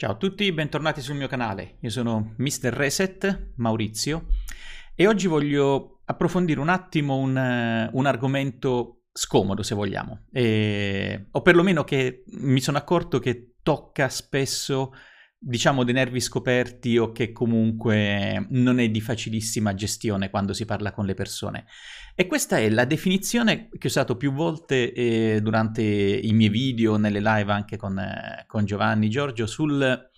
Ciao a tutti, bentornati sul mio canale. Io sono Mr. Reset, Maurizio, e oggi voglio approfondire un attimo un, un argomento scomodo, se vogliamo, e, o perlomeno che mi sono accorto che tocca spesso diciamo dei nervi scoperti o che comunque non è di facilissima gestione quando si parla con le persone. E questa è la definizione che ho usato più volte eh, durante i miei video, nelle live anche con, eh, con Giovanni Giorgio, sul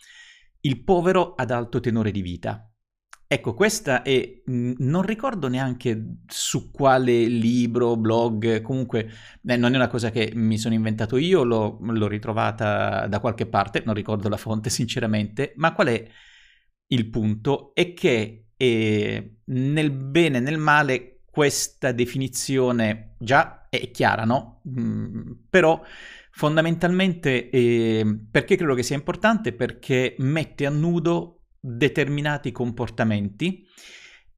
povero ad alto tenore di vita. Ecco, questa è, mhmm, non ricordo neanche su quale libro, blog, comunque eh, non è una cosa che mi sono inventato io, l'ho, l'ho ritrovata da qualche parte, non ricordo la fonte sinceramente, ma qual è il punto? È che eh, nel bene e nel male questa definizione già è chiara, no? Mm, però fondamentalmente eh, perché credo che sia importante? Perché mette a nudo determinati comportamenti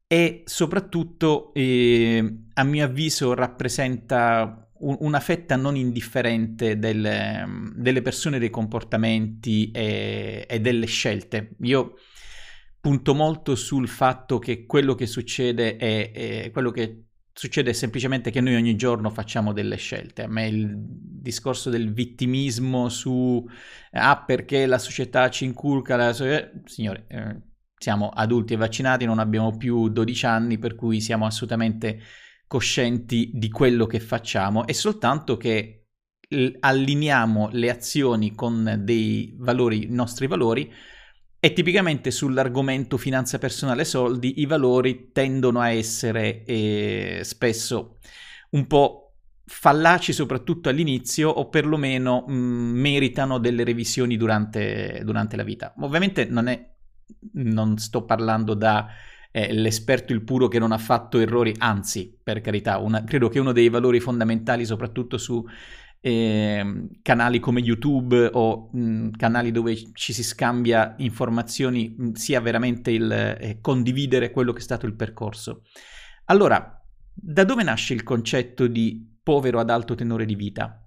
e soprattutto, eh, a mio avviso, rappresenta un, una fetta non indifferente delle, delle persone, dei comportamenti e, e delle scelte. Io punto molto sul fatto che quello che succede è, è quello che succede semplicemente che noi ogni giorno facciamo delle scelte. A me il discorso del vittimismo su ah perché la società ci inculca la società... signore eh, siamo adulti e vaccinati, non abbiamo più 12 anni, per cui siamo assolutamente coscienti di quello che facciamo e soltanto che allineiamo le azioni con dei valori, i nostri valori, e tipicamente sull'argomento finanza personale soldi i valori tendono a essere eh, spesso un po' fallaci soprattutto all'inizio o perlomeno mh, mm, meritano delle revisioni durante, durante, la vita. Ovviamente non, è, non sto parlando da eh, l'esperto il puro che non ha fatto errori, anzi per carità, una, credo che uno dei valori fondamentali soprattutto su eh, canali come YouTube o mh, canali dove ci si scambia informazioni mh, sia veramente il eh, condividere quello che è stato il percorso. Allora, da dove nasce il concetto di povero ad alto tenore di vita?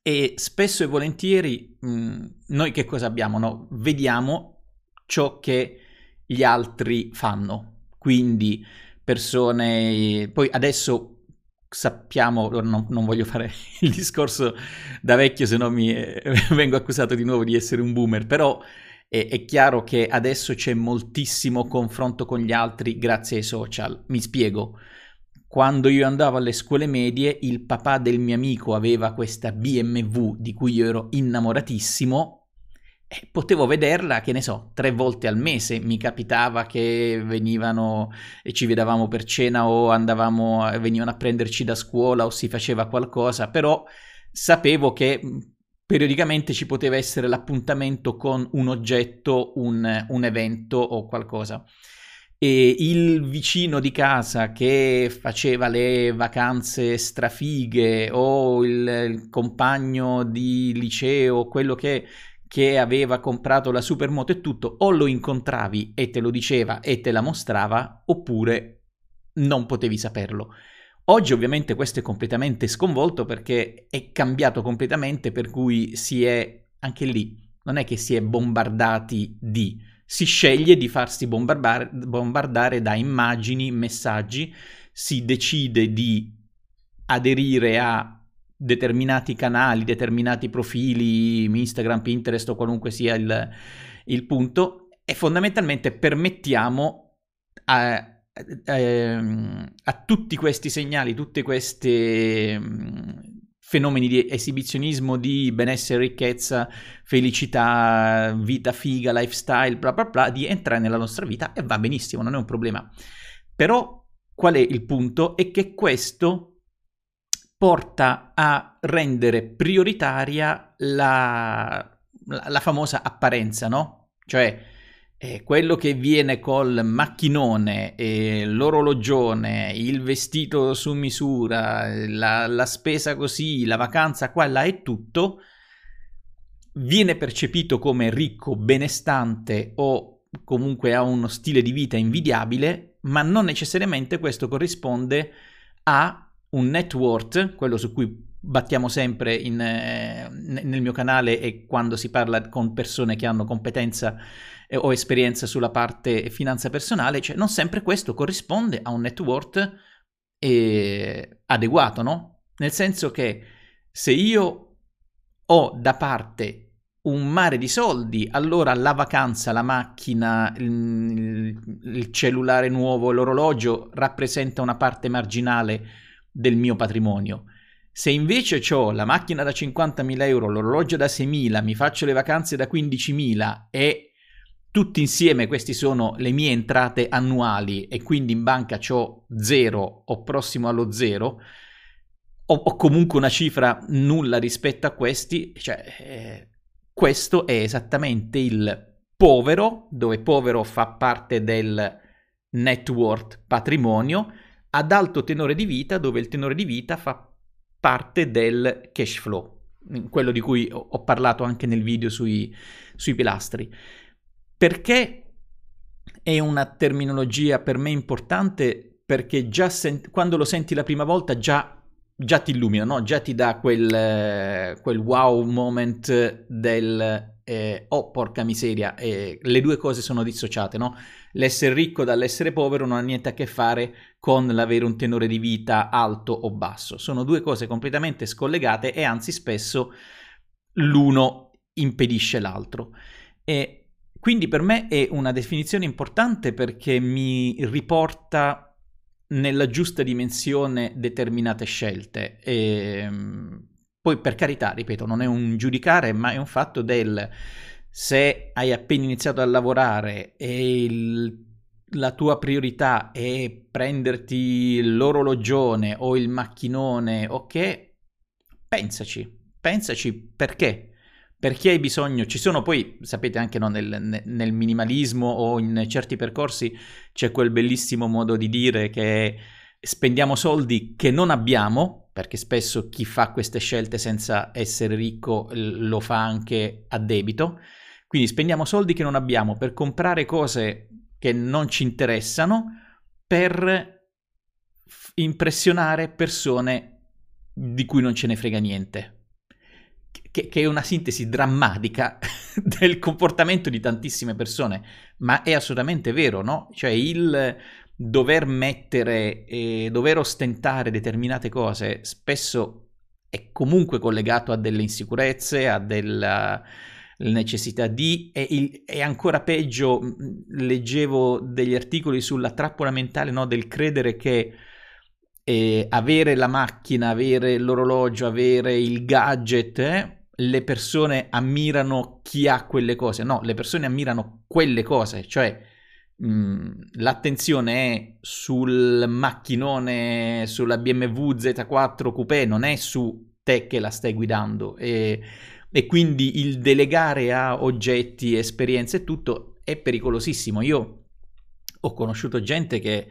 E spesso e volentieri mh, noi che cosa abbiamo? No? Vediamo ciò che gli altri fanno. Quindi persone, poi adesso sappiamo, non, non, voglio fare il discorso da vecchio, se no mi eh, vengo accusato di nuovo di essere un boomer, però è, è, chiaro che adesso c'è moltissimo confronto con gli altri grazie ai social. Mi spiego. Quando io andavo alle scuole medie, il papà del mio amico aveva questa BMW di cui io ero innamoratissimo eh, potevo vederla, che ne so, tre volte al mese. Mi capitava che venivano e ci vedevamo per cena o andavamo, venivano a prenderci da scuola o si faceva qualcosa, però sapevo che periodicamente ci poteva essere l'appuntamento con un oggetto, un, un evento o qualcosa. E il vicino di casa che faceva le vacanze strafighe o il, il compagno di liceo, quello che che aveva comprato la supermoto e tutto, o lo incontravi e te lo diceva e te la mostrava, oppure non potevi saperlo. Oggi ovviamente questo è completamente sconvolto perché è cambiato completamente, per cui si è anche lì, non è che si è bombardati di, si sceglie di farsi bombardare, bombardare da immagini, messaggi, si decide di aderire a determinati canali, determinati profili, Instagram, Pinterest o qualunque sia il, il punto, e fondamentalmente permettiamo a, a, ehm, a, tutti questi segnali, tutti questi mm, fenomeni di esibizionismo di benessere, ricchezza, felicità, vita figa, lifestyle, bla bla bla, di entrare nella nostra vita e va benissimo, non è un problema. Però qual è il punto? È che questo porta a rendere prioritaria la, la, la famosa apparenza, no? Cioè, eh, quello che viene col macchinone, eh, l'orologione, il vestito su misura, la, la spesa così, la vacanza qua e là e tutto, viene percepito come ricco, benestante o comunque ha uno stile di vita invidiabile, ma non necessariamente questo corrisponde a un net worth, quello su cui battiamo sempre in, eh, nel mio canale e quando si parla con persone che hanno competenza eh, o esperienza sulla parte finanza personale, cioè non sempre questo corrisponde a un net worth eh, adeguato, no? Nel senso che se io ho da parte un mare di soldi, allora la vacanza, la macchina, il, il cellulare nuovo, l'orologio rappresenta una parte marginale del mio patrimonio. Se invece ho la macchina da 50.000 euro, l'orologio da 6.000, mi faccio le vacanze da 15.000 e tutti insieme queste sono le mie entrate annuali e quindi in banca ho zero o prossimo allo zero, o, o comunque una cifra nulla rispetto a questi, cioè eh, questo è esattamente il povero, dove povero fa parte del net worth patrimonio, ad alto tenore di vita, dove il tenore di vita fa parte del cash flow, quello di cui ho parlato anche nel video sui, sui pilastri. Perché è una terminologia per me importante? Perché già sen- quando lo senti la prima volta già già ti illumina, no? già ti dà quel, quel wow moment del eh, oh porca miseria, eh, le due cose sono dissociate, no? L'essere ricco dall'essere povero non ha niente a che fare con l'avere un tenore di vita alto o basso, sono due cose completamente scollegate e anzi spesso l'uno impedisce l'altro. E quindi per me è una definizione importante perché mi riporta nella giusta dimensione determinate scelte. E, ehm, poi per carità, ripeto, non è un giudicare, ma è un fatto del se hai appena iniziato a lavorare e il, la tua priorità è prenderti l'orologione o il macchinone, ok, pensaci, pensaci perché. Perché hai bisogno, ci sono poi, sapete anche no, nel, nel, minimalismo o in certi percorsi c'è quel bellissimo modo di dire che spendiamo soldi che non abbiamo, perché spesso chi fa queste scelte senza essere ricco lo fa anche a debito, quindi spendiamo soldi che non abbiamo per comprare cose che non ci interessano, per impressionare persone di cui non ce ne frega niente che, che, è una sintesi drammatica del comportamento di tantissime persone, ma è assolutamente vero, no? Cioè il dover mettere e dover ostentare determinate cose spesso è comunque collegato a delle insicurezze, a della necessità di e, il, e, ancora peggio leggevo degli articoli sulla trappola mentale no, del credere che eh, avere la macchina, avere l'orologio, avere il gadget, eh, le persone ammirano chi ha quelle cose. No, le persone ammirano quelle cose, cioè l'attenzione è sul macchinone, sulla BMW Z4 Coupé, non è su te che la stai guidando. E, e quindi il delegare a oggetti, esperienze e tutto è pericolosissimo. Io ho conosciuto gente che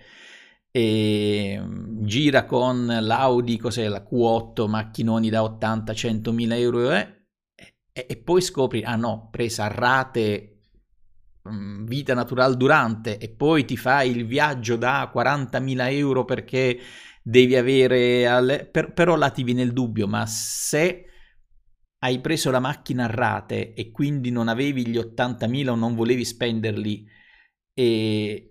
e mm, gira con l'Audi, cos'è la Q8, macchinoni da 80-100 mila euro eh, e, e, poi scopri, ah no, presa a rate, mm, vita natural durante e poi ti fai il viaggio da 40 mila euro perché devi avere, alle... per, però là ti viene il dubbio, ma se hai preso la macchina a rate e quindi non avevi gli 80.000 o non volevi spenderli e,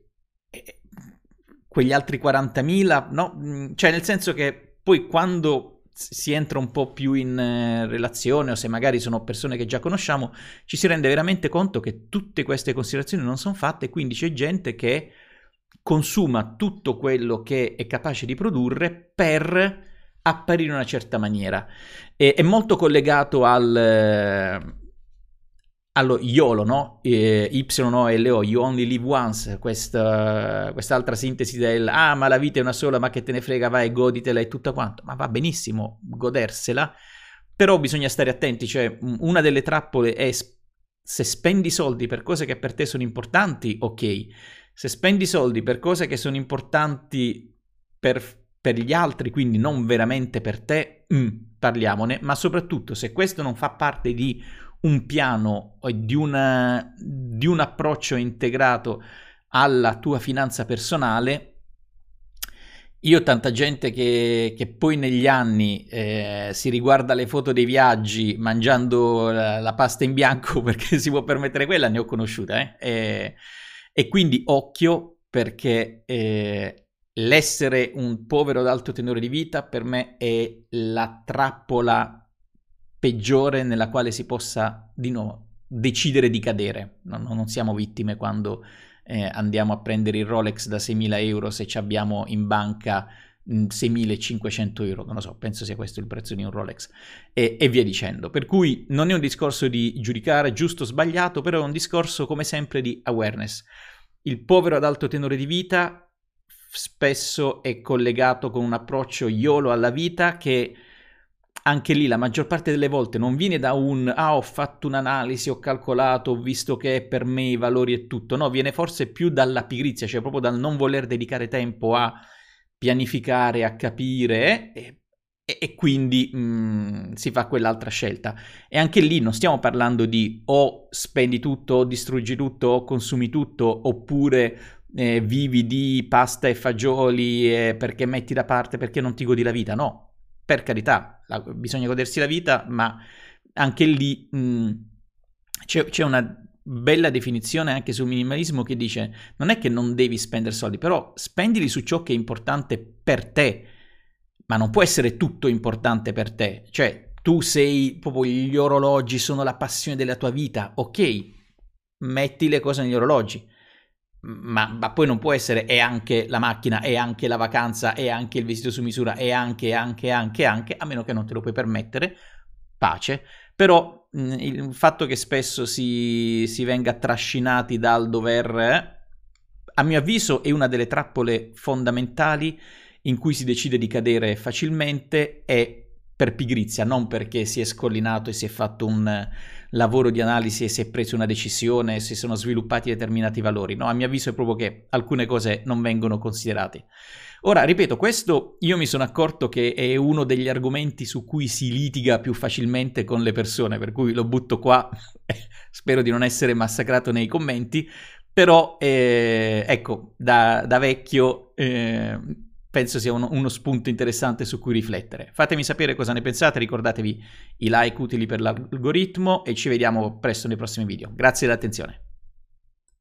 quegli altri 40.000, no? Mm, cioè nel senso che poi quando si entra un po' più in eh, relazione o se magari sono persone che già conosciamo, ci si rende veramente conto che tutte queste considerazioni non sono fatte quindi c'è gente che consuma tutto quello che è capace di produrre per apparire in una certa maniera. E, è molto collegato al allo YOLO, no? Eh, Y-O-L-O, You Only Live Once, questa, quest'altra sintesi del ah ma la vita è una sola ma che te ne frega vai goditela e tutto quanto, ma va benissimo godersela, però bisogna stare attenti, cioè una delle trappole è se spendi soldi per cose che per te sono importanti, ok, se spendi soldi per cose che sono importanti per, per gli altri, quindi non veramente per te, mm, parliamone, ma soprattutto se questo non fa parte di un piano di, una, di un approccio integrato alla tua finanza personale, Io ho tanta gente che, che poi negli anni eh, si riguarda le foto dei viaggi mangiando la, la, pasta in bianco perché si può permettere quella, ne ho conosciute. Eh? E, e, quindi occhio perché eh, l'essere un povero ad alto tenore di vita per me è la trappola peggiore nella quale si possa di nuovo decidere di cadere. Non, non siamo vittime quando eh, andiamo a prendere il Rolex da 6.000 euro se ci abbiamo in banca 6.500 euro, non lo so, penso sia questo il prezzo di un Rolex, e, e, via dicendo. Per cui non è un discorso di giudicare giusto o sbagliato, però è un discorso come sempre di awareness. Il povero ad alto tenore di vita spesso è collegato con un approccio YOLO alla vita che anche lì la maggior parte delle volte non viene da un ah ho fatto un'analisi, ho calcolato, ho visto che per me i valori e tutto, no, viene forse più dalla pigrizia, cioè proprio dal non voler dedicare tempo a pianificare, a capire e, e, e quindi mh, mm, si fa quell'altra scelta. E anche lì non stiamo parlando di o spendi tutto, o distruggi tutto, o consumi tutto, oppure eh, vivi di pasta e fagioli eh, perché metti da parte, perché non ti godi la vita, no per carità, la, bisogna godersi la vita, ma anche lì mh, mm, c'è, c'è una bella definizione anche sul minimalismo che dice non è che non devi spendere soldi, però spendili su ciò che è importante per te, ma non può essere tutto importante per te. Cioè, tu sei proprio gli orologi sono la passione della tua vita, ok, metti le cose negli orologi ma, ma, poi non può essere è anche la macchina, è anche la vacanza, è anche il vestito su misura, è anche, anche, anche, anche, a meno che non te lo puoi permettere, pace. Però mh, il fatto che spesso si, si venga trascinati dal dover, a mio avviso, è una delle trappole fondamentali in cui si decide di cadere facilmente e per pigrizia, non perché si è scollinato e si è fatto un lavoro di analisi e si è preso una decisione si sono sviluppati determinati valori. No, a mio avviso è proprio che alcune cose non vengono considerate. Ora, ripeto, questo io mi sono accorto che è uno degli argomenti su cui si litiga più facilmente con le persone, per cui lo butto qua, spero di non essere massacrato nei commenti, però eh, ecco, da, da vecchio eh, penso sia uno, uno, spunto interessante su cui riflettere. Fatemi sapere cosa ne pensate, ricordatevi i like utili per l'algoritmo e ci vediamo presto nei prossimi video. Grazie dell'attenzione.